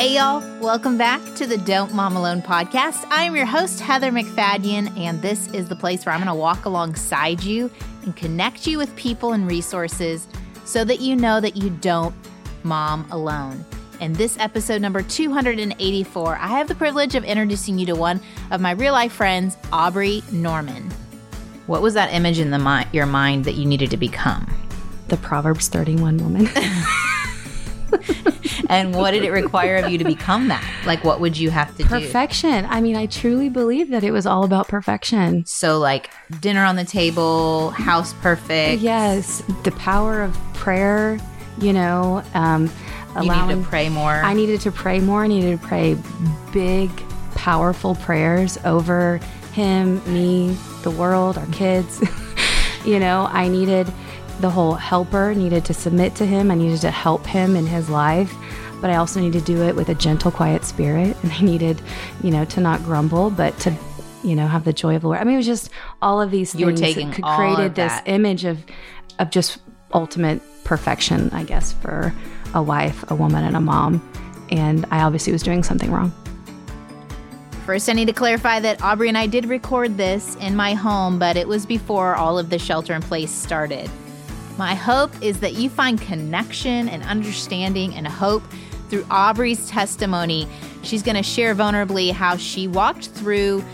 Hey, y'all. Welcome back to the Don't Mom Alone podcast. I am your host, Heather MacFadyen, and this is the place where I'm going to walk alongside you and connect you with people and resources so that you know that you don't mom alone. In this episode number 284, I have the privilege of introducing you to one of my real life friends, Aubrie Norman. What was that image in the mi- your mind that you needed to become? The Proverbs 31 woman. and what did it require of you to become that? Like, what would you have to perfection. I mean, I truly believe that it was all about perfection. So, like, dinner on the table, house perfect. Yes, the power of prayer, you know. Um, you needed to pray more. I needed to pray more. I needed to pray big, powerful prayers over him, me, the world, our kids. you know, I needed the whole helper, needed to submit to him. I needed to help him in his life but I also needed to do it with a gentle, quiet spirit. And I needed, you know, to not grumble, but to, you know, have the joy of the Lord. I mean, it was just all of these you things were taking that created this image of, of just ultimate perfection, I guess, for a wife, a woman, and a mom. And I obviously was doing something wrong. First, I need to clarify that Aubrie and I did record this in my home, but it was before all of the shelter in place started. My hope is that you find connection and understanding and hope through Aubrie's testimony. She's going to share vulnerably how she walked through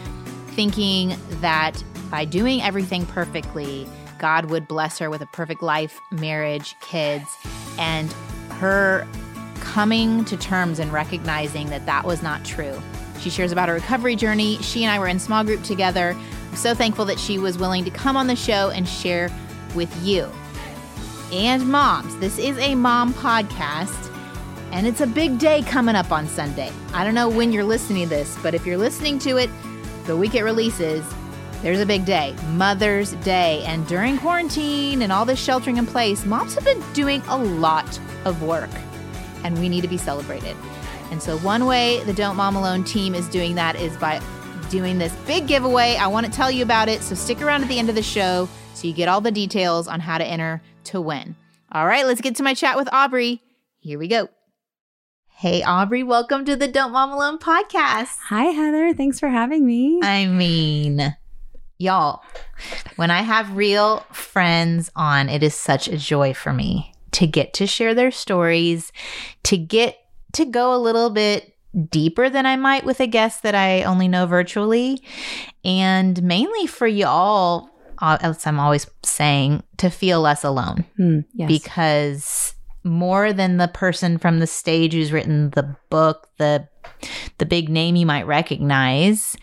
thinking that by doing everything perfectly, God would bless her with a perfect life, marriage, kids, and her coming to terms and recognizing that that was not true. She shares about her recovery journey. She and I were in small group together. I'm so thankful that she was willing to come on the show and share with you. And moms, this is a mom podcast, and it's a big day coming up on Sunday. I don't know when you're listening to this, but if you're listening to it the week it releases, there's a big day, Mother's Day. And during quarantine and all this sheltering in place, moms have been doing a lot of work, and we need to be celebrated. And so, one way the Don't Mom Alone team is doing that is by doing this big giveaway. I want to tell you about it, so stick around at the end of the show so you get all the details on how to enter to win. All right, let's get to my chat with Aubrie. Here we go. Hey, Aubrie, welcome to the Don't Mom Alone podcast. Hi, Heather. Thanks for having me. I mean, y'all, when I have real friends on, it is such a joy for me to get to share their stories, to get to go a little bit deeper than I might with a guest that I only know virtually, and mainly for y'all, as I'm always saying, to feel less alone Hmm, yes. because more than the person from the stage who's written the book, the the big name you might recognize,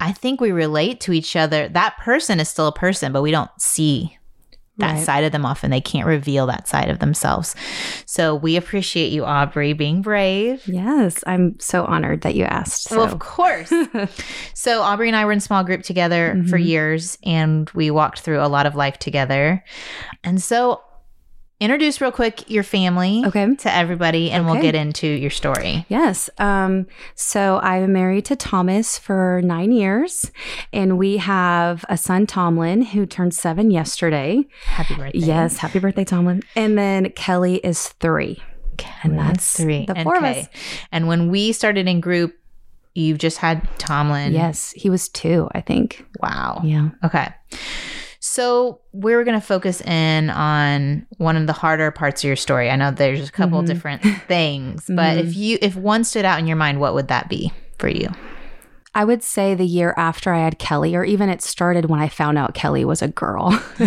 I think we relate to each other. That person is still a person, but we don't see that Right. side of them often. They can't reveal that side of themselves. So we appreciate you, Aubrie, being brave. yes, I'm so honored that you asked. So. Well, of course. so Aubrie and I were in small group together for Mhm. years and we walked through a lot of life together. And so introduce real quick your family Okay. to everybody and we'll get into your story. Yes. Um, so I'm married to Thomas for nine years, and we have a son, Tomlin, who turned seven yesterday. Happy birthday. Yes. Happy birthday, Tomlin. And then Kelly is three. And And that's three. the four of us. And when we started in group, you just had Tomlin. yes. He was two, I think. Wow. Yeah. Okay. So we're going to focus in on one of the harder parts of your story. I know there's a couple Mhm. different things, but if you if one stood out in your mind, what would that be for you? I would say the year after I had Kelly, or even it started when I found out Kelly was a girl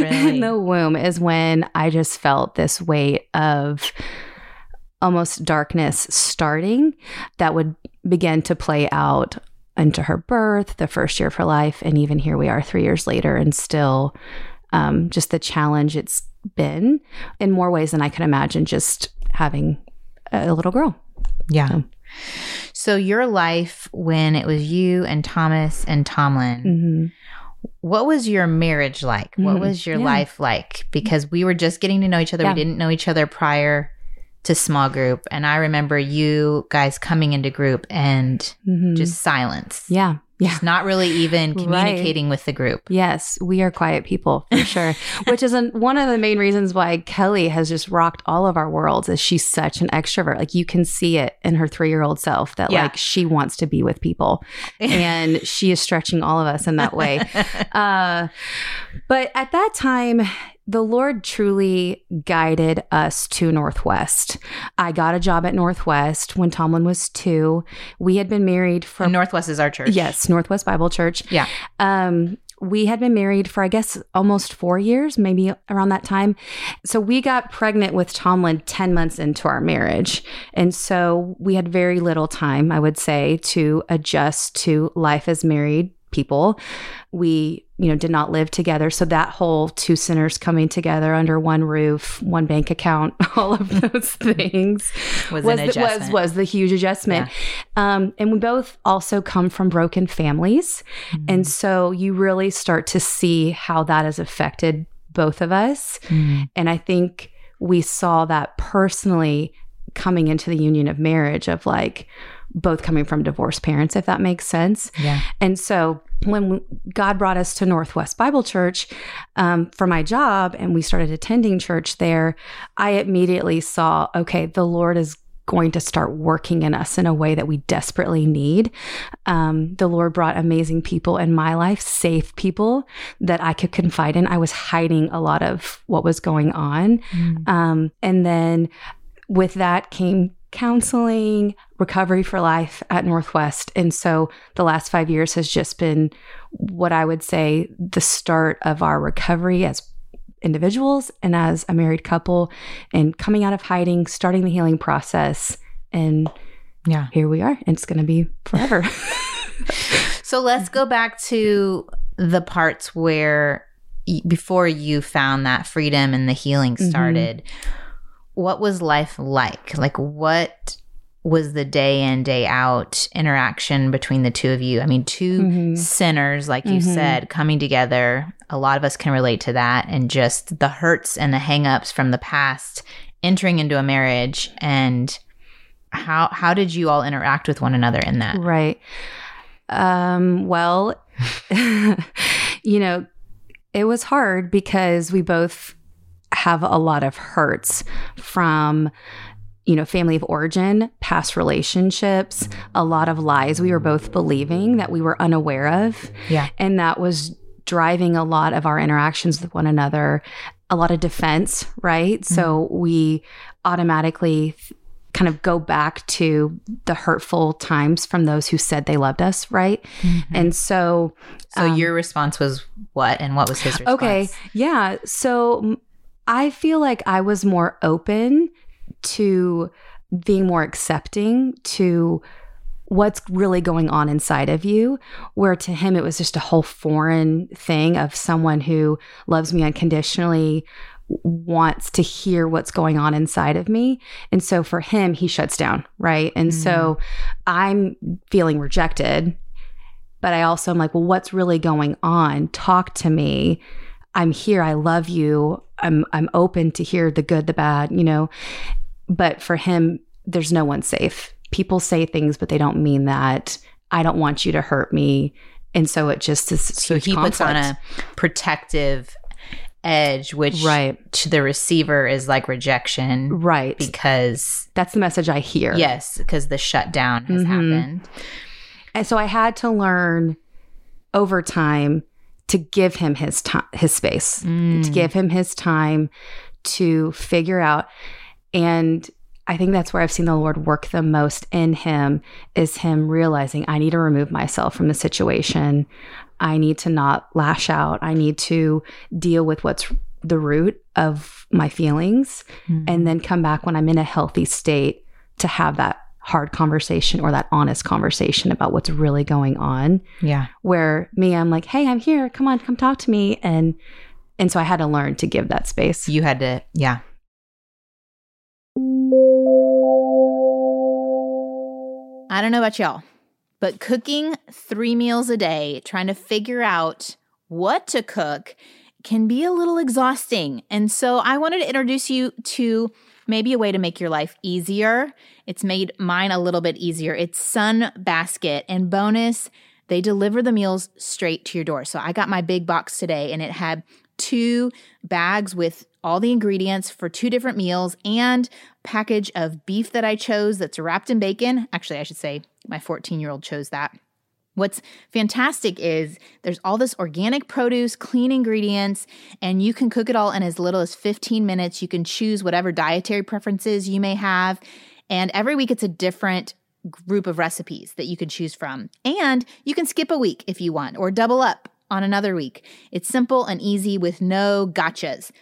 Really? in the womb, is when I just felt this weight of almost darkness starting that would begin to play out into her birth, the first year of her life. And even here we are three years later, and still um, just the challenge it's been in more ways than I could imagine just having a little girl. Yeah. So- So your life when it was you and Thomas and Tomlin, hmm what was your marriage like? What Mhm. was your Yeah. life like? Because we were just getting to know each other. Yeah. We didn't know each other prior to small group. And I remember you guys coming into group and hmm just silence. Yeah. Yeah. Just not really even Right. communicating with the group. Yes, we are quiet people for sure. Which is an, one of the main reasons why Kelly has just rocked all of our worlds. Is she's such an extrovert? Like you can see it in her three year old self that Yeah. like she wants to be with people, and she is stretching all of us in that way. uh, but at that time, the Lord truly guided us to Northwest. I got a job at Northwest when Tomlin was two. We had been married for And Northwest is our church. yes, Northwest Bible Church. Yeah. Um, we had been married for, I guess, almost four years, maybe around that time. So we got pregnant with Tomlin 10 months into our marriage. And so we had very little time, I would say, to adjust to life as married people. We, you know, did not live together. So that whole two sinners coming together under one roof, one bank account, all of those things Was, was an the, was was the huge adjustment. Um, and we both also come from broken families, Mm-hmm. and so you really start to see how that has affected both of us. Mm. And I think we saw that personally coming into the union of marriage of like both coming from divorced parents, if that makes sense. Yeah. And so when God brought us to Northwest Bible Church um, for my job and we started attending church there, I immediately saw, okay, the Lord is going to start working in us in a way that we desperately need. Um, the Lord brought amazing people in my life, safe people that I could confide in. I was hiding a lot of what was going on. Mm. Um, and then with that came counseling, recovery for life at Northwest. And so the last five years has just been what I would say the start of our recovery as individuals and as a married couple and coming out of hiding, starting the healing process. And Yeah. here we are. It's going to be forever. So let's go back to the parts where before you found that freedom and the healing Mhm. started, what was life like? Like, what was the day in, day out interaction between the two of you? I mean, 2 Mhm. sinners, like you Mhm. said, coming together. A lot of us can relate to that, and just the hurts and the hangups from the past entering into a marriage and how how did you all interact with one another in that? Right. Um, well, you know, it was hard because we both have a lot of hurts from you know, family of origin, past relationships, a lot of lies we were both believing that we were unaware of. Yeah. And that was driving a lot of our interactions with one another, a lot of defense, right? So we automatically kind of go back to the hurtful times from those who said they loved us, right? And so So Um, your response was what, and what was his response? Okay. Yeah. So I feel like I was more open to being more accepting to what's really going on inside of you. Where to him, it was just a whole foreign thing of someone who loves me unconditionally, wants to hear what's going on inside of me. And so for him, he shuts down. Right. And so mm-hmm. I'm feeling rejected but I also am like, well, what's really going on? Talk to me. I'm here. I love you. I'm I'm open to hear the good, the bad, you know. But for him, there's no one safe. People say things, but they don't mean that. I don't want you to hurt me. And so it just is So he puts on a protective edge, which Right. to the receiver is like rejection right. because That's the message I hear. yes, because the shutdown has Mhm. happened. And so I had to learn over time to give him his time, his space, Mm. to give him his time to figure out. And I think that's where I've seen the Lord work the most in him is him realizing I need to remove myself from the situation. I need to not lash out. I need to deal with what's the root of my feelings Mm. and then come back when I'm in a healthy state to have that hard conversation or that honest conversation about what's really going on yeah. where me I'm like hey I'm here come on come talk to me and and so I had to learn to give that space You had to, yeah. I don't know about y'all, but cooking three meals a day, trying to figure out what to cook can be a little exhausting. And so I wanted to introduce you to maybe a way to make your life easier. It's made mine a little bit easier. It's Sun Basket. And bonus, They deliver the meals straight to your door. So I got my big box today and it had two bags with all the ingredients for two different meals and package of beef that I chose that's wrapped in bacon. Actually, I should say my 14-year-old chose that. What's fantastic is there's all this organic produce, clean ingredients, and you can cook it all in as little as 15 minutes. You can choose whatever dietary preferences you may have. And every week it's a different group of recipes that you can choose from. And you can skip a week if you want or double up on another week. It's simple and easy with no gotchas.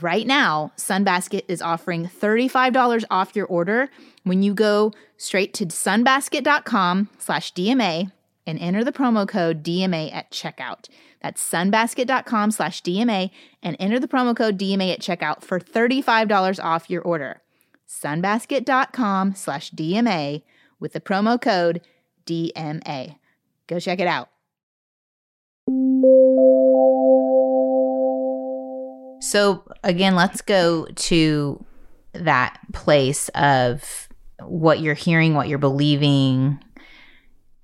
Right now, Sunbasket is offering $35 off your order when you go straight to sunbasket.com slash DMA and enter the promo code DMA at checkout. That's sunbasket.com slash DMA and enter the promo code DMA at checkout for $35 off your order. sunbasket.com slash DMA with the promo code DMA. Go check it out. So, again, let's go to that place of what you're hearing, what you're believing.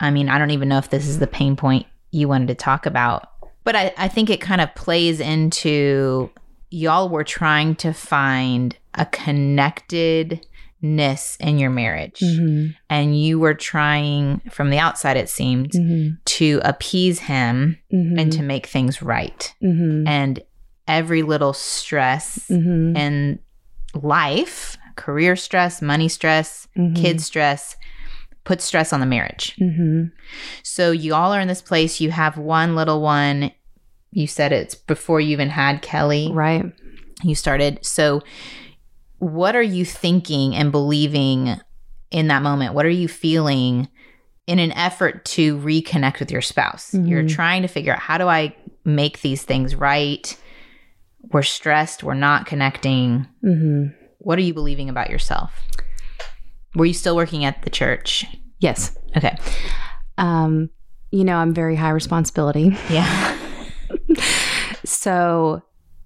I mean, I don't even know if this is the pain point you wanted to talk about, but I, I think it kind of plays into y'all were trying to find a connectedness in your marriage. Mhm. And you were trying, from the outside, it seemed, Mhm. to appease him Mhm. and to make things right. Mhm. And every little stress Mhm. in life, career stress, money stress, Mhm. kid stress, puts stress on the marriage. Mhm. So you all are in this place. You have one little one. You said it's before you even had Kelly. Right. You started. So what are you thinking and believing in that moment? What are you feeling in an effort to reconnect with your spouse? You're Mhm. trying to figure out how do I make these things right? We're stressed, we're not connecting. Mhm. What are you believing about yourself? Were you still working at the church? Yes. Okay. Um, you know, I'm very high responsibility. Yeah. So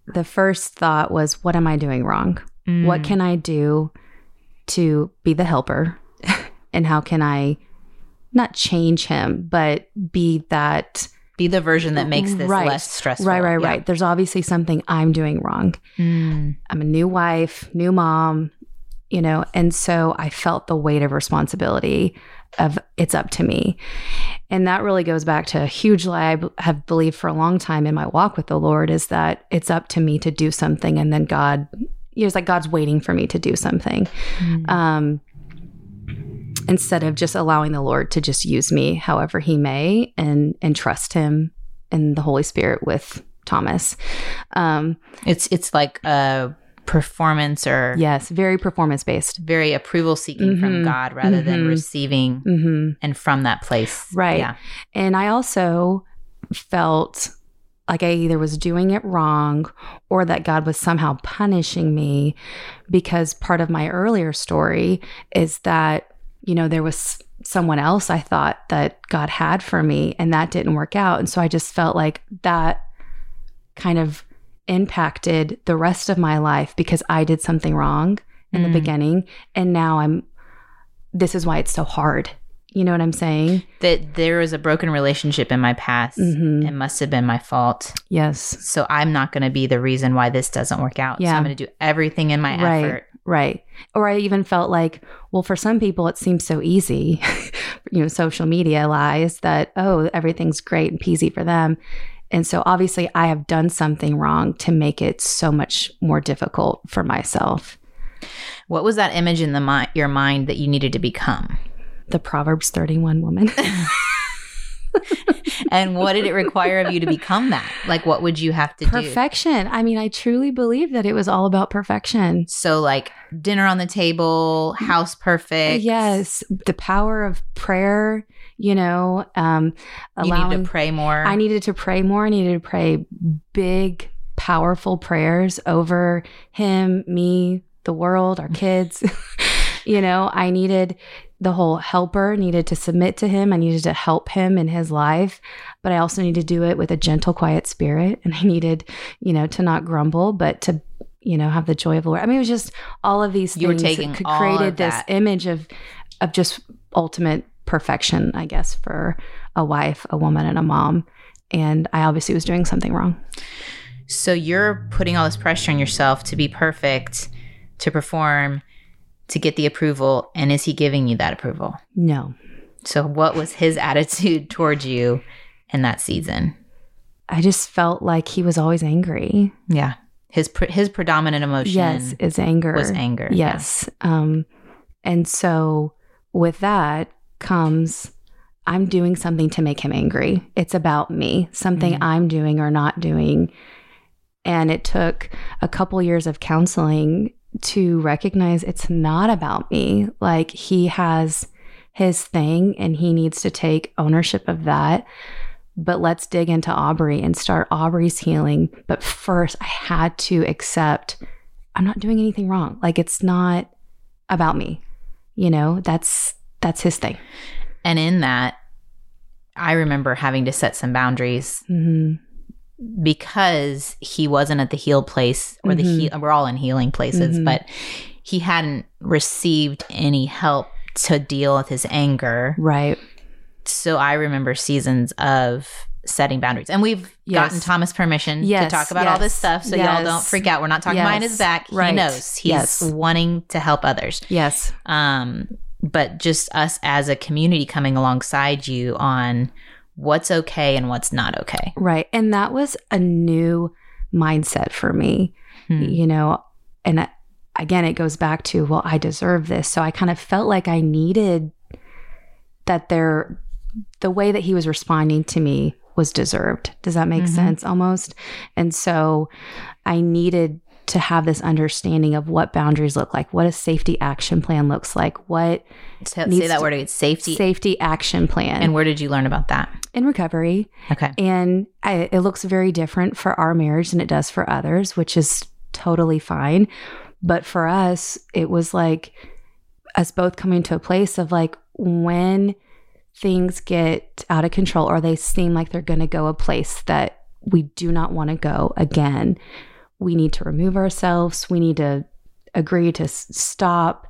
the first thought was, what am I doing wrong? What Mm. can I do to be the helper? and how can I not change him, but be that be the version that makes this Right. less stressful? right, right, Yeah. right. There's obviously something I'm doing wrong. Mm. I'm a new wife, new mom, you know, and so I felt the weight of responsibility of it's up to me. And that really goes back to a huge lie I b- have believed for a long time in my walk with the Lord is that it's up to me to do something and then God you know, it's like God's waiting for me to do something. Mm. Um instead of just allowing the Lord to just use me however he may and and trust him and the Holy Spirit with Thomas. Um It's it's like a performance or yes, very performance based. very approval seeking from Mhm. God rather than Mhm. receiving Mhm. and from that place. Right. Yeah. And I also felt like I either was doing it wrong or that God was somehow punishing me because part of my earlier story is that, you know, there was someone else I thought that God had for me and that didn't work out. And so I just felt like that kind of impacted the rest of my life because I did something wrong in Mm. the beginning. And now I'm, this is why it's so hard. You know what I'm saying? That there was a broken relationship in my past. Mhm. It must have been my fault. Yes. So I'm not going to be the reason why this doesn't work out. So Yeah. I'm going to do everything in my Right. effort. Right. Or I even felt like, well, for some people, it seems so easy, you know, social media lies that, oh, everything's great and peasy for them. And so obviously, I have done something wrong to make it so much more difficult for myself. What was that image in the mi- your mind that you needed to become? The Proverbs 31 woman. And what did it require of you to become that? Like, what would you have to do? perfection. I mean, I truly believe that it was all about perfection. So, like, dinner on the table, house perfect. Yes. The power of prayer, you know, um, You need allowing to pray more. I needed to pray more. I needed to pray big, powerful prayers over him, me, the world, our kids. you know, I needed the whole helper, needed to submit to him. I needed to help him in his life, but I also needed to do it with a gentle, quiet spirit. And I needed, you know, to not grumble, but to, you know, have the joy of the Lord. I mean, it was just all of these You were things taking that created this image of, of just ultimate perfection, I guess, for a wife, a woman, and a mom. And I obviously was doing something wrong. So you're putting all this pressure on yourself to be perfect, to perform, to get the approval. And is he giving you that approval? No. So what was his attitude towards you in that season? I just felt like he was always angry. Yeah. His pre- his predominant emotion Yes, is anger. was anger. Yes. Um, and so with that comes I'm doing something to make him angry. It's about me, something Mhm. I'm doing or not doing. And it took a couple years of counseling to recognize it's not about me. Like he has his thing and he needs to take ownership of that. But let's dig into Aubrie and start Aubrie's healing. But first, I had to accept I'm not doing anything wrong. Like it's not about me. You know, that's that's his thing. And in that, I remember having to set some boundaries hmm because he wasn't at the healed place or the Mhm. heal. We're all in healing places, Mhm. but he hadn't received any help to deal with his anger. Right. So I remember seasons of setting boundaries, and we've Yes. gotten Thomas permission Yes, to talk about all this stuff. So y'all don't freak out. We're not talking behind his yes, back. He knows he's yes. wanting to help others. Yes. um, but just us as a community coming alongside you on what's okay and what's not okay. Right. And that was a new mindset for me, Hmm. you know, and I- again, it goes back to, well, I deserve this. So I kind of felt like I needed that there, the way that he was responding to me was deserved. Does that make Mhm. sense almost? And so I needed to have this understanding of what boundaries look like, what a safety action plan looks like, what So, say that to- word again. Safety. safety action plan And where did you learn about that? in recovery. Okay. And I, it looks very different for our marriage than it does for others, which is totally fine. But for us, it was like us both coming to a place of like when things get out of control or they seem like they're going to go a place that we do not want to go again, we need to remove ourselves. We need to agree to stop,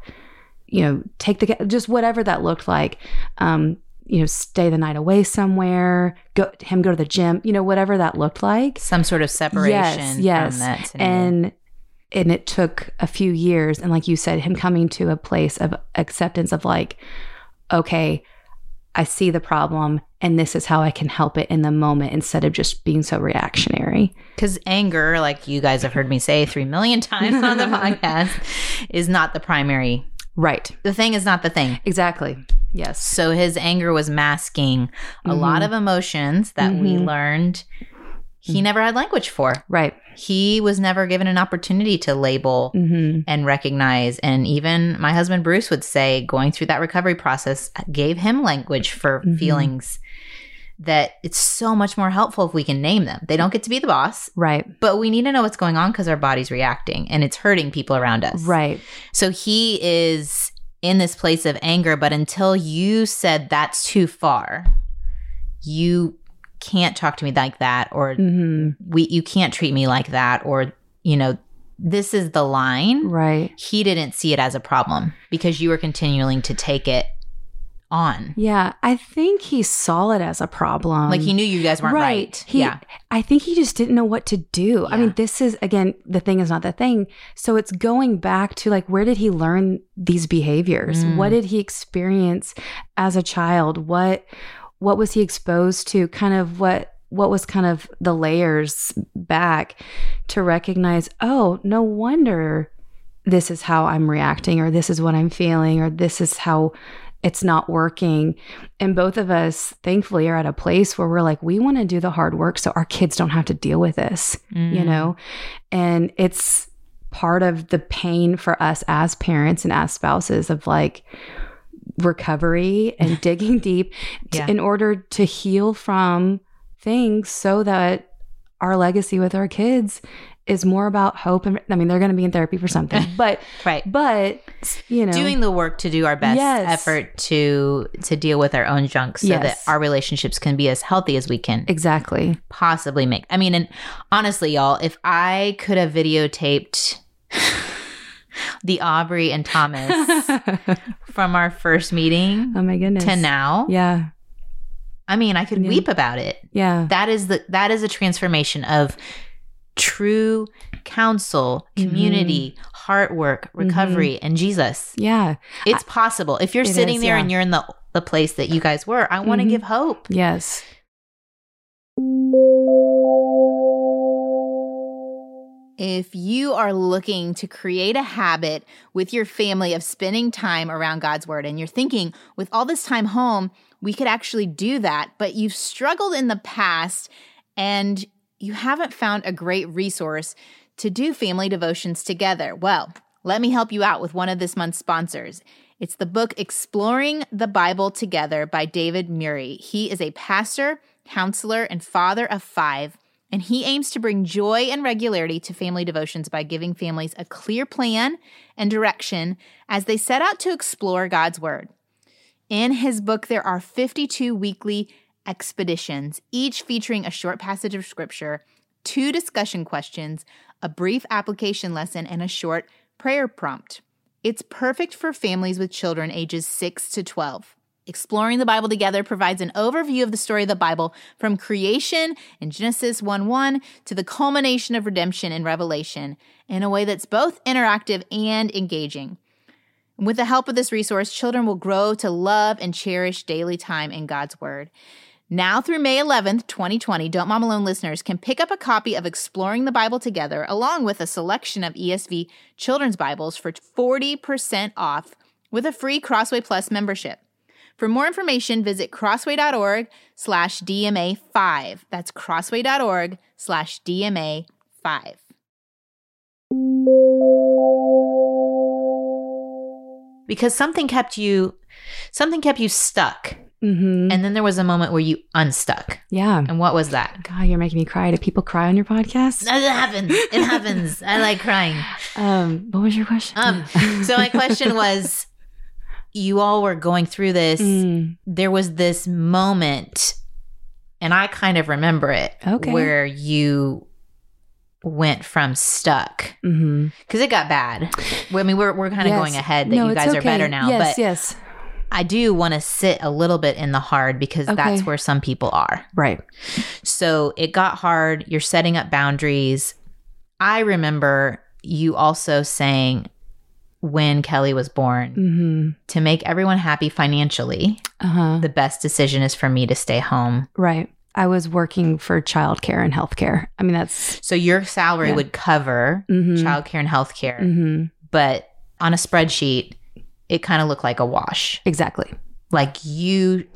you know, take the, just whatever that looked like. Um, you know, stay the night away somewhere, go him go to the gym, you know, whatever that looked like. Some sort of separation Yes, yes. And and it took a few years and like you said him coming to a place of acceptance of like okay, I see the problem and this is how I can help it in the moment instead of just being so reactionary. Because anger, like you guys have heard me say three million times on the podcast, is not the primary. Right. The thing is not the thing. Exactly. Yes. So his anger was masking a lot Mhm. of emotions that we Mhm. learned he Mhm. never had language for. Right. He was never given an opportunity to label hmm and recognize. And even my husband Bruce would say, going through that recovery process gave him language for Mhm. feelings that it's so much more helpful if we can name them. They don't get to be the boss, Right. but we need to know what's going on because our body's reacting and it's hurting people around us. Right. So he is in this place of anger, but until you said that's too far, you can't talk to me like that, or hmm we you can't treat me like that, or you know, this is the line. Right. He didn't see it as a problem because you were continuing to take it on. Yeah, I think he saw it as a problem. like he knew you guys weren't right. He, yeah. I think he just didn't know what to do. I mean, this is again, the thing is not the thing. So it's going back to like, where did he learn these behaviors? Mm. What did he experience as a child? What what was he exposed to? Kind of what what was kind of the layers back to recognize, oh, no wonder this is how I'm reacting, or this is what I'm feeling, or this is how it's not working. And both of us, thankfully, are at a place where we're like, we want to do the hard work so our kids don't have to deal with this, you Mm. know? And it's part of the pain for us as parents and as spouses of like recovery and digging deep t- Yeah. in order to heal from things so that our legacy with our kids is more about hope and I mean they're going to be in therapy for something but Right. but you know Doing the work to do our best Yes. effort to to deal with our own junk so that our relationships can be as healthy as we can. exactly possibly make. I mean, and honestly, y'all, if I could have videotaped the Aubrie and Thomas from our first meeting Oh my goodness to now, yeah I mean, I could Yeah. weep about it. Yeah. That is the that is a transformation of true counsel, community, heart work, recovery, and Jesus. Yeah. It's possible. If you're sitting is, there yeah. and you're in the the place that you guys were, I want to Mhm. give hope. Yes. If you are looking to create a habit with your family of spending time around God's word and you're thinking with all this time home, we could actually do that, but you've struggled in the past and you haven't found a great resource to do family devotions together. Well, let me help you out with one of this month's sponsors. It's the book Exploring the Bible Together by David Murray. He is a pastor, counselor, and father of five and he aims to bring joy and regularity to family devotions by giving families a clear plan and direction as they set out to explore God's Word. In his book, there are 52 weekly expeditions, each featuring a short passage of scripture, two discussion questions, a brief application lesson, and a short prayer prompt. It's perfect for families with children ages 6 to 12. Exploring the Bible Together provides an overview of the story of the Bible from creation in Genesis 1 1 to the culmination of redemption in Revelation in a way that's both interactive and engaging. With the help of this resource, children will grow to love and cherish daily time in God's Word. Now through May 11th, 2020, Don't Mom Alone listeners can pick up a copy of Exploring the Bible Together along with a selection of ESV children's Bibles for 40% off with a free Crossway Plus membership. For more information, visit crossway.org slash DMA5. That's crossway.org slash DMA5. Because something kept you something kept you stuck. Mm-hmm. And then there was a moment where you unstuck. yeah. And what was that? God, you're making me cry. Do people cry on your podcast? It happens. It happens. I like crying. Um, what was your question? Um, so my question was you all were going through this. Mm, There was this moment, and I kind of remember it, Okay. where you went from stuck because it got bad. I mean, we're, we're kind of Yes. going ahead that No, you guys are better now, Yes, but yes. I do want to sit a little bit in the hard because Okay. that's where some people are. Right. So it got hard. You're setting up boundaries. I remember you also saying when Kelly was born hmm to make everyone happy financially, Uh huh. the best decision is for me to stay home. Right. I was working for childcare and healthcare. I mean, that's So your salary Yeah. would cover mm-hmm. childcare and healthcare, hmm but on a spreadsheet, it kind of looked like a wash. Exactly. Like you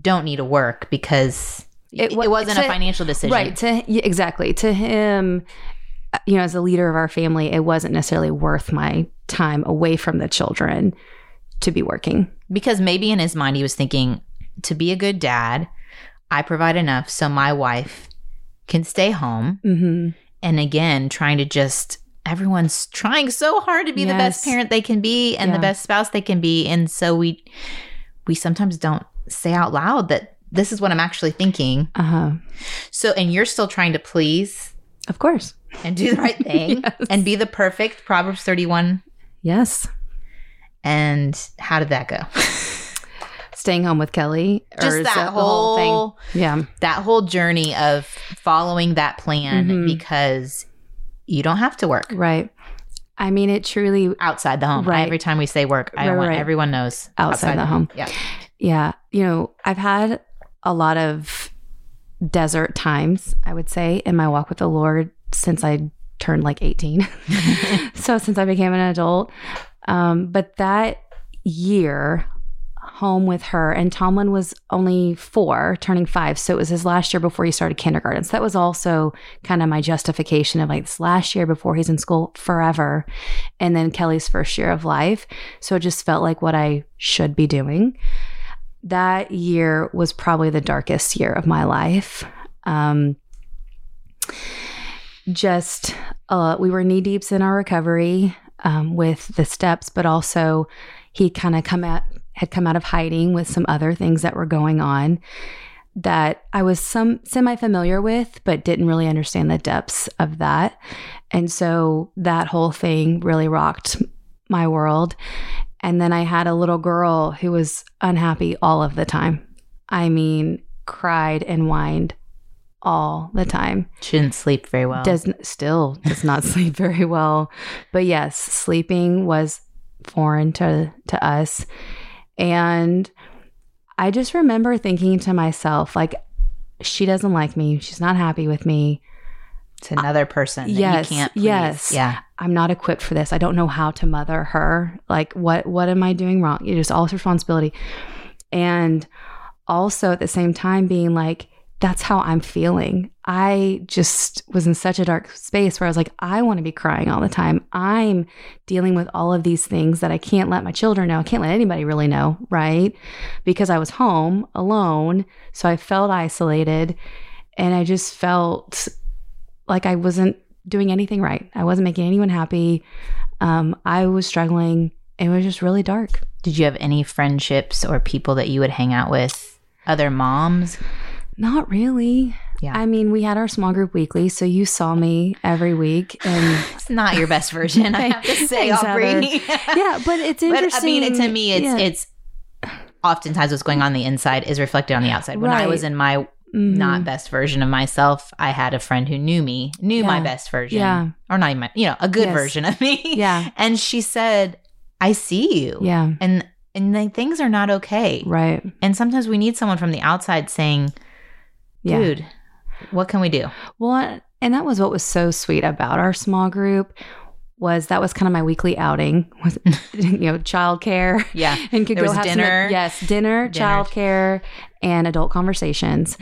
don't need to work because It it, wasn't a financial decision. Right. To exactly to him, uh, you know, as a leader of our family, it wasn't necessarily worth my time away from the children to be working. Because maybe in his mind, he was thinking to be a good dad, I provide enough so my wife can stay home. hmm And again, trying to just, everyone's trying so hard to be the best parent they can be and the best spouse they can be. And so we, we sometimes don't say out loud that this is what I'm actually thinking. Uh huh. So, and you're still trying to please Of course. and do the right thing Yes. and be the perfect Proverbs 31. Yes. And how did that go? Staying home with Kelly. or Just is that the whole thing? Yeah. that whole journey of following that plan Mhm. because you don't have to work Right. I mean, it truly, outside the home. Right. Every time we say work, I Right, want right. everyone knows Outside the home. Yeah. yeah. You know, I've had a lot of desert times, I would say, in my walk with the Lord since I turned like 18. so since I became an adult. Um, but that year, home with her, and Tomlin was only four, turning five. So it was his last year before he started kindergarten. So that was also kind of my justification of like this last year before he's in school forever. And then Kelly's first year of life. So it just felt like what I should be doing. That year was probably the darkest year of my life. Um, just uh, we were knee deeps in our recovery um, with the steps, but also he kind of come out had come out of hiding with some other things that were going on that I was some semi familiar with, but didn't really understand the depths of that. And so that whole thing really rocked my world. And then I had a little girl who was unhappy all of the time. I mean, cried and whined all the time. Shouldn't sleep very well. Does still does not sleep very well. But yes, sleeping was foreign to to us. And I just remember thinking to myself like she doesn't like me. She's not happy with me. it's another person that yes, you can't yes. Yeah. I'm not equipped for this. I don't know how to mother her. Like what what am I doing wrong? It is all responsibility. And also at the same time being like that's how I'm feeling. I just was in such a dark space where I was like, I want to be crying all the time. I'm dealing with all of these things that I can't let my children know. I can't let anybody really know, right? Because I was home alone. So I felt isolated and I just felt like I wasn't doing anything right. I wasn't making anyone happy. Um, I was struggling. It was just really dark. Did you have any friendships or people that you would hang out with? Other moms? Not really. Yeah. I mean, we had our small group weekly, so you saw me every week, and It's not your best version, I have to say, Aubrie. yeah, but it's but interesting. I mean, to me, it's Yeah. it's oftentimes what's going on the inside is reflected on the outside. When I was in my Mhm. not best version of myself, I had a friend who knew me, knew my best version, Yeah. or not even, my, you know, a good Yes. version of me. Yeah. and she said, "I see you." Yeah, and and like things are not okay. right. And sometimes we need someone from the outside saying, Yeah. "Dude, what can we do?" Well, and that was what was so sweet about our small group was that was kind of my weekly outing with you know childcare Yeah. and could There go have dinner. some yes dinner, Dinner. childcare, and adult conversations.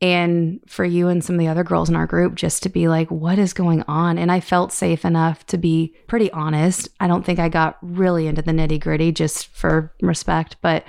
And for you and some of the other girls in our group, just to be like, what is going on? And I felt safe enough to be pretty honest. I don't think I got really into the nitty gritty just for respect, but,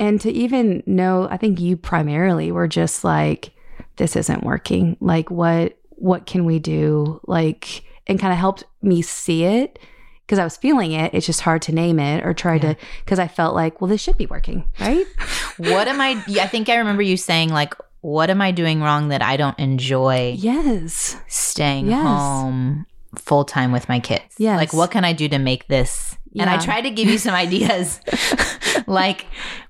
and to even know, I think you primarily were just like, this isn't working. Like, what, what can we do? Like, and kind of helped me see it because I was feeling it. It's just hard to name it or try to, because I felt like, well, this should be working, right? What am I? I think I remember you saying like, "What am I doing wrong that I don't enjoy yes. staying Yes. home full time with my kids? Yes. Like, what can I do to make this?" And I Yeah. tried to give you some ideas, like,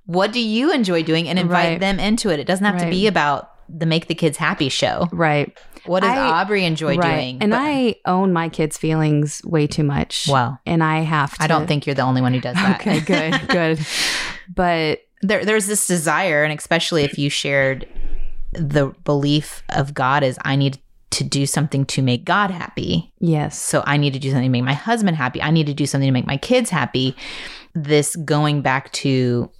what do you enjoy doing, and invite Right. them into it. It doesn't have to be about the make the kids happy show. Right. What does I- Aubrie enjoy right. doing? And But- I own my kids' feelings way too much. Wow. And I have to. I don't think you're the only one who does that. Okay, good, good. But there there's this desire and especially if you shared the belief of God is I need to do something to make God happy. yes. So I need to do something to make my husband happy. I need to do something to make my kids happy. This going back to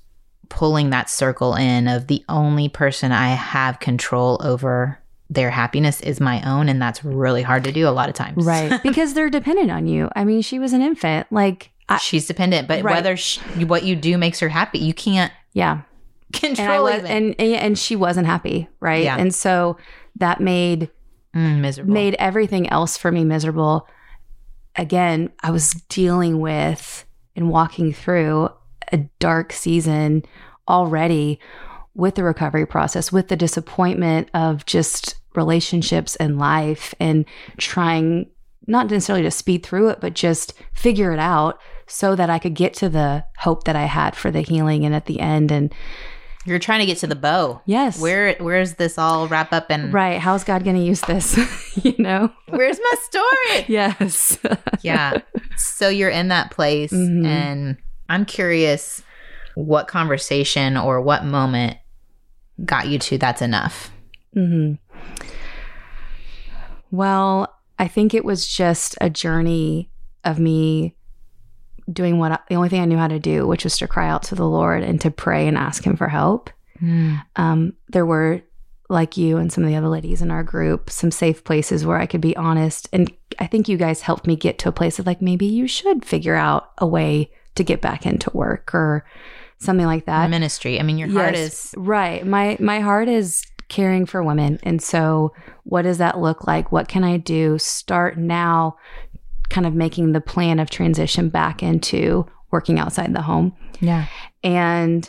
pulling that circle in of the only person I have control over their happiness is my own and that's really hard to do a lot of times. Right. because they're dependent on you. I mean, she was an infant. Like, I, She's dependent, but Right. whether sh what you do makes her happy, you can't yeah. control And was, and and she wasn't happy, right? Yeah. And so that made Mm, miserable. made everything else for me miserable. Again, I was dealing with and walking through a dark season already with the recovery process, with the disappointment of just relationships and life, and trying not necessarily to speed through it, but just figure it out so that I could get to the hope that I had for the healing and at the end. And You're trying to get to the bow. yes, Where where's this all wrap up and right. How's God going to use this? you know? where's my story? Yes. yeah. So you're in that place Mhm. and I'm curious what conversation or what moment got you to that's enough. hmm Well, I think it was just a journey of me doing what I, the only thing I knew how to do, which was to cry out to the Lord and to pray and ask Him for help. Um, there were, like you and some of the other ladies in our group, some safe places where I could be honest. And I think you guys helped me get to a place of like, maybe you should figure out a way to get back into work or something like that. Ministry. I mean your heart Yes, is right. My my heart is caring for women, and so what does that look like? What can I do? Start now, kind of making the plan of transition back into working outside the home, Yeah. and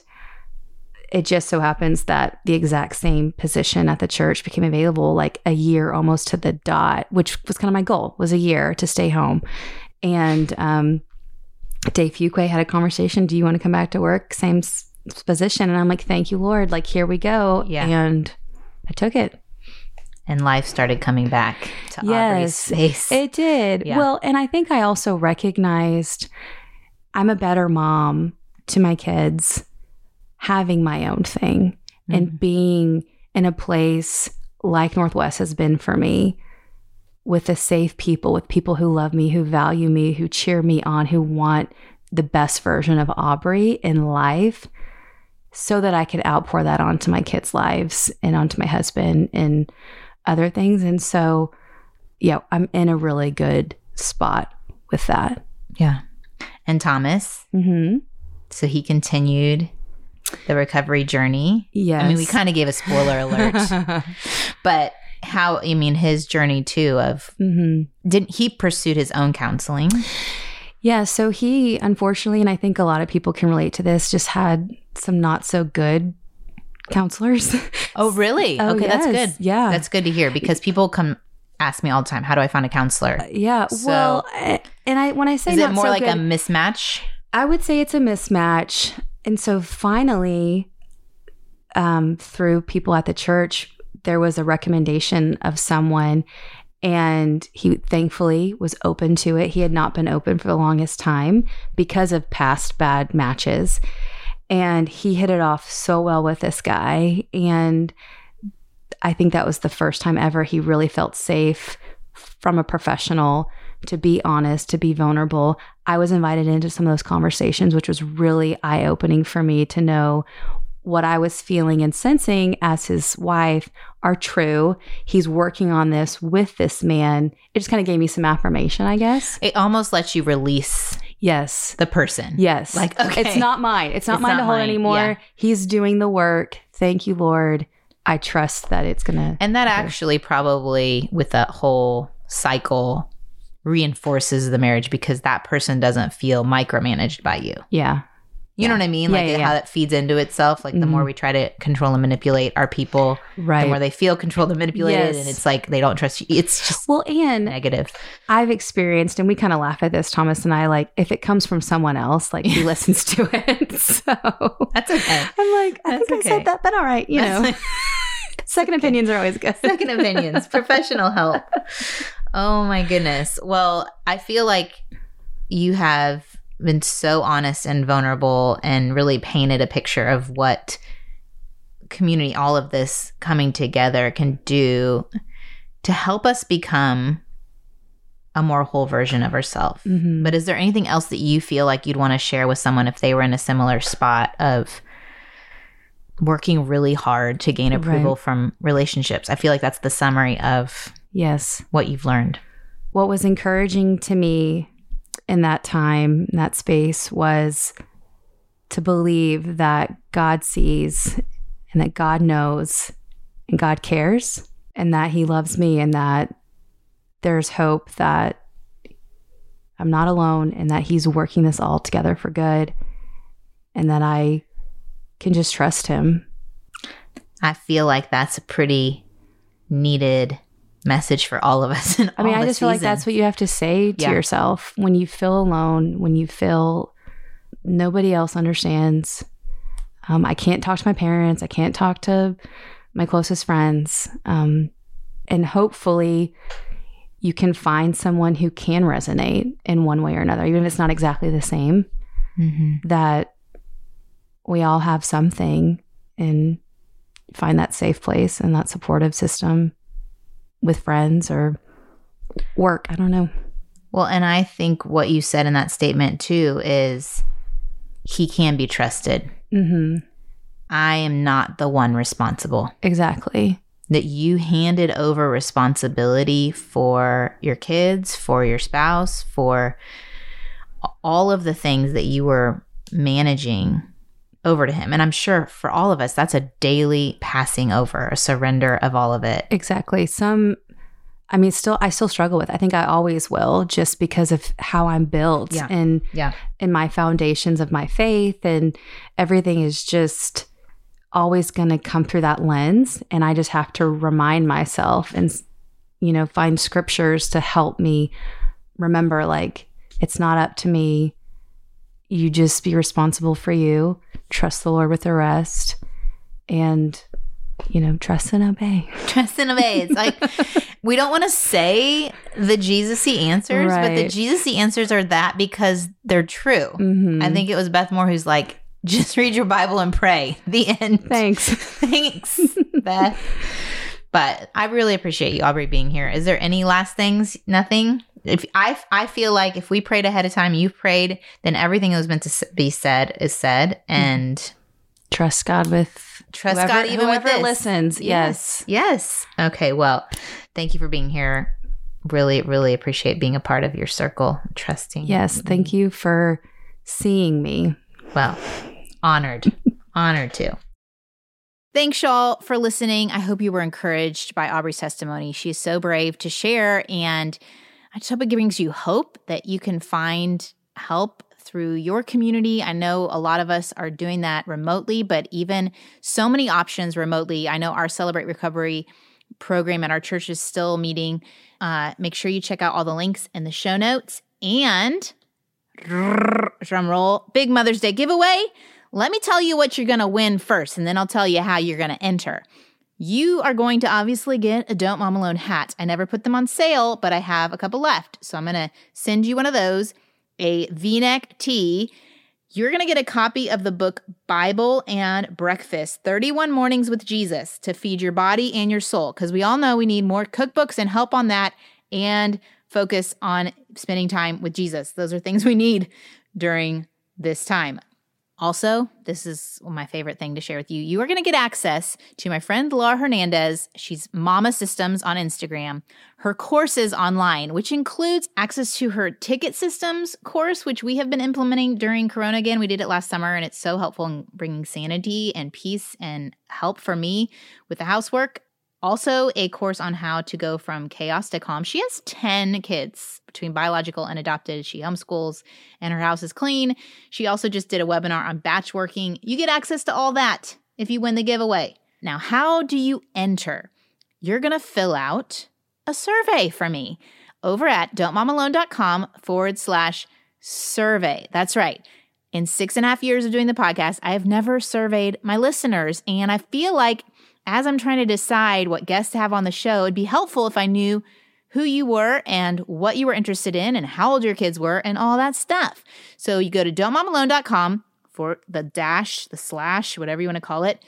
it just so happens that the exact same position at the church became available like a year almost to the dot, which was kind of my goal was a year to stay home, and um, Dave Fuquay had a conversation. Do you want to come back to work? Same s- position. And I'm like, thank you, Lord. Like, here we go. Yeah. And I took it. And life started coming back to Aubrie's Yes, space. It did. Yeah. Well, and I think I also recognized I'm a better mom to my kids having my own thing Mm-hmm. and being in a place like Northwest has been for me with the safe people, with people who love me, who value me, who cheer me on, who want the best version of Aubrie in life so that I could outpour that onto my kids' lives and onto my husband and other things. And so, yeah, I'm in a really good spot with that. yeah. And Thomas, Mm-hmm. so he continued the recovery journey. Yeah. I mean, we kind of gave a spoiler alert, but how, I mean, his journey too of, hmm didn't he pursued his own counseling? Yeah. So he, unfortunately, and I think a lot of people can relate to this, just had some not so good counselors. Oh, really? Oh, okay, that's good. Yeah. That's good to hear because people come ask me all the time, how do I find a counselor? yeah. So- well, and I when I say Is it more so like good, a mismatch? I would say it's a mismatch. And so finally, um, through people at the church, there was a recommendation of someone, and he thankfully was open to it. He had not been open for the longest time because of past bad matches. And he hit it off so well with this guy. And I think that was the first time ever he really felt safe from a professional to be honest, to be vulnerable. I was invited into some of those conversations, which was really eye opening for me to know what I was feeling and sensing as his wife are true. He's working on this with this man. It just kind of gave me some affirmation, I guess. It almost lets you release Yes. the person. Yes. Like, okay. It's not mine. It's not It's mine not to hold mine. anymore. Yeah. He's doing the work. Thank you, Lord. I trust that it's going to. And that actually probably, with that whole cycle, reinforces the marriage because that person doesn't feel micromanaged by you. Yeah. You know what I mean? Yeah, Like yeah, how yeah. that feeds into itself. Like the Mhm. more we try to control and manipulate our people, Right. the more they feel controlled and manipulated, Yes. and it's like they don't trust you. It's just well, and negative. I've experienced, and we kind of laugh at this, Thomas and I, like if it comes from someone else, like he listens to it. So That's okay. I'm like, I That's think I said that, but all right, you know, That's- second opinions are always good. Second opinions, professional help. Oh my goodness. Well, I feel like you have been so honest and vulnerable and really painted a picture of what community, all of this coming together can do to help us become a more whole version of ourselves. Mhm. But is there anything else that you feel like you'd want to share with someone if they were in a similar spot of working really hard to gain approval Right. from relationships? I feel like that's the summary of Yes. what you've learned. What was encouraging to me in that time, in that space, was to believe that God sees and that God knows and God cares and that He loves me and that there's hope that I'm not alone and that He's working this all together for good and that I can just trust Him. I feel like that's a pretty needed message for all of us. I mean, I just feel like that's what you have to say to Yeah. yourself when you feel alone, when you feel nobody else understands. Um, I can't talk to my parents. I can't talk to my closest friends. Um, and hopefully, you can find someone who can resonate in one way or another, even if it's not exactly the same. Mhm. That we all have something and find that safe place and that supportive system with friends or work. I don't know. Well, and I think what you said in that statement too is he can be trusted. hmm I am not the one responsible. Exactly. that you handed over responsibility for your kids, for your spouse, for all of the things that you were managing over to him. And I'm sure for all of us, that's a daily passing over, a surrender of all of it. Exactly. Some, I mean, still, I still struggle with. I think I always will, just because of how I'm built Yeah. and Yeah. and my foundations of my faith and everything is just always going to come through that lens, and I just have to remind myself and you know find scriptures to help me remember like it's not up to me. You just be responsible for you. trust the Lord with the rest and, you know, trust and obey. Trust and obey. It's like we don't want to say the Jesus-y answers, but the Right. Jesus-y answers are that because they're true. Mhm. I think it was Beth Moore who's like, just read your Bible and pray. The end. Thanks. Thanks, Beth. But I really appreciate you, Aubrie, being here. Is there any last things? Nothing. If I I feel like if we prayed ahead of time, you've prayed, then everything that was meant to be said is said, and Trust God with trust whoever, God even with whoever this. listens. Yes. Yes. Okay. Well, thank you for being here. Really, really appreciate being a part of your circle. Trusting. Yes. Thank you for seeing me. Well, honored. honored to. Thanks, y'all, for listening. I hope you were encouraged by Aubrie's testimony. She is so brave to share, and I just hope it brings you hope that you can find help through your community. I know a lot of us are doing that remotely, but even so many options remotely. I know our Celebrate Recovery program at our church is still meeting. Uh, make sure you check out all the links in the show notes. And drum roll, big Mother's Day giveaway. Let me tell you what you're going to win first, and then I'll tell you how you're going to enter. You are going to obviously get a Don't Mom Alone hat. I never put them on sale, but I have a couple left. So I'm going to send you one of those, a v neck tee. You're going to get a copy of the book Bible and Breakfast 31 Mornings with Jesus to feed your body and your soul. Because we all know we need more cookbooks and help on that and focus on spending time with Jesus. Those are things we need during this time. Also, this is my favorite thing to share with you. You are going to get access to my friend Laura Hernandez. She's Mama Systems on Instagram. Her courses online, which includes access to her ticket systems course, which we have been implementing during Corona again. We did it last summer, and it's so helpful in bringing sanity and peace and help for me with the housework. Also, a course on how to go from chaos to calm. She has 10 kids between biological and adopted. She homeschools and her house is clean. She also just did a webinar on batch working. You get access to all that if you win the giveaway. Now, how do you enter? You're going to fill out a survey for me over at don'tmomalone.com forward slash survey. That's right. In six and a half years of doing the podcast, I have never surveyed my listeners. And I feel like as I'm trying to decide what guests to have on the show, it'd be helpful if I knew who you were and what you were interested in and how old your kids were and all that stuff. So you go to don'tmomalone.com for the dash, the slash, whatever you want to call it,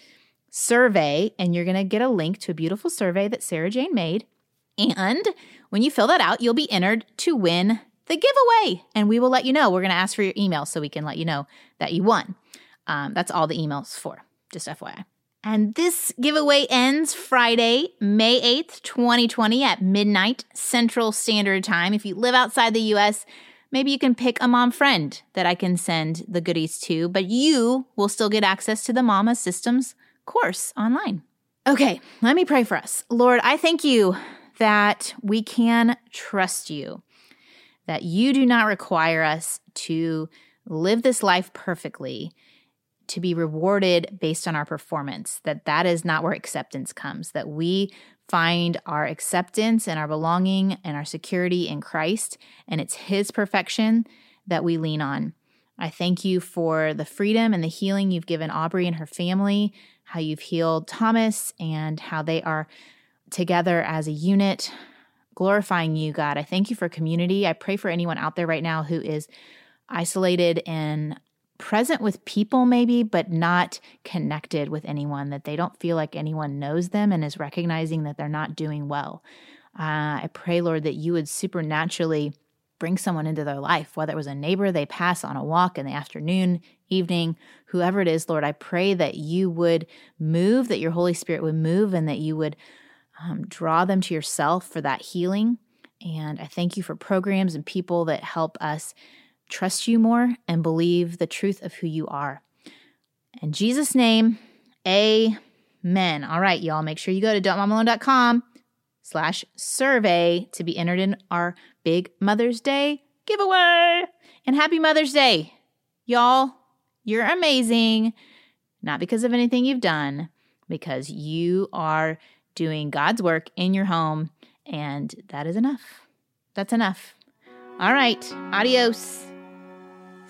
survey, and you're going to get a link to a beautiful survey that Sarah Jane made. And when you fill that out, you'll be entered to win the giveaway. And we will let you know. We're going to ask for your email so we can let you know that you won. Um, that's all the emails for, just FYI. And this giveaway ends Friday, May 8th, 2020 at midnight Central Standard Time. If you live outside the US, maybe you can pick a mom friend that I can send the goodies to, but you will still get access to the Mama Systems course online. Okay, let me pray for us. Lord, I thank you that we can trust you, that you do not require us to live this life perfectly to be rewarded based on our performance that that is not where acceptance comes that we find our acceptance and our belonging and our security in Christ and it's his perfection that we lean on. I thank you for the freedom and the healing you've given aubrie and her family how you've healed thomas and how they are together as a unit glorifying you god. I thank you for community. I pray for anyone out there right now who is isolated and present with people, maybe, but not connected with anyone, that they don't feel like anyone knows them and is recognizing that they're not doing well. Uh, I pray, Lord, that you would supernaturally bring someone into their life, whether it was a neighbor they pass on a walk in the afternoon, evening, whoever it is, Lord. I pray that you would move, that your Holy Spirit would move, and that you would um, draw them to yourself for that healing. And I thank you for programs and people that help us trust you more and believe the truth of who you are. In Jesus' name, amen. All right, y'all, make sure you go to don'tmomalone.com slash survey to be entered in our big Mother's Day giveaway. And happy Mother's Day. Y'all, you're amazing. Not because of anything you've done, because you are doing God's work in your home, and that is enough. That's enough. All right, adios.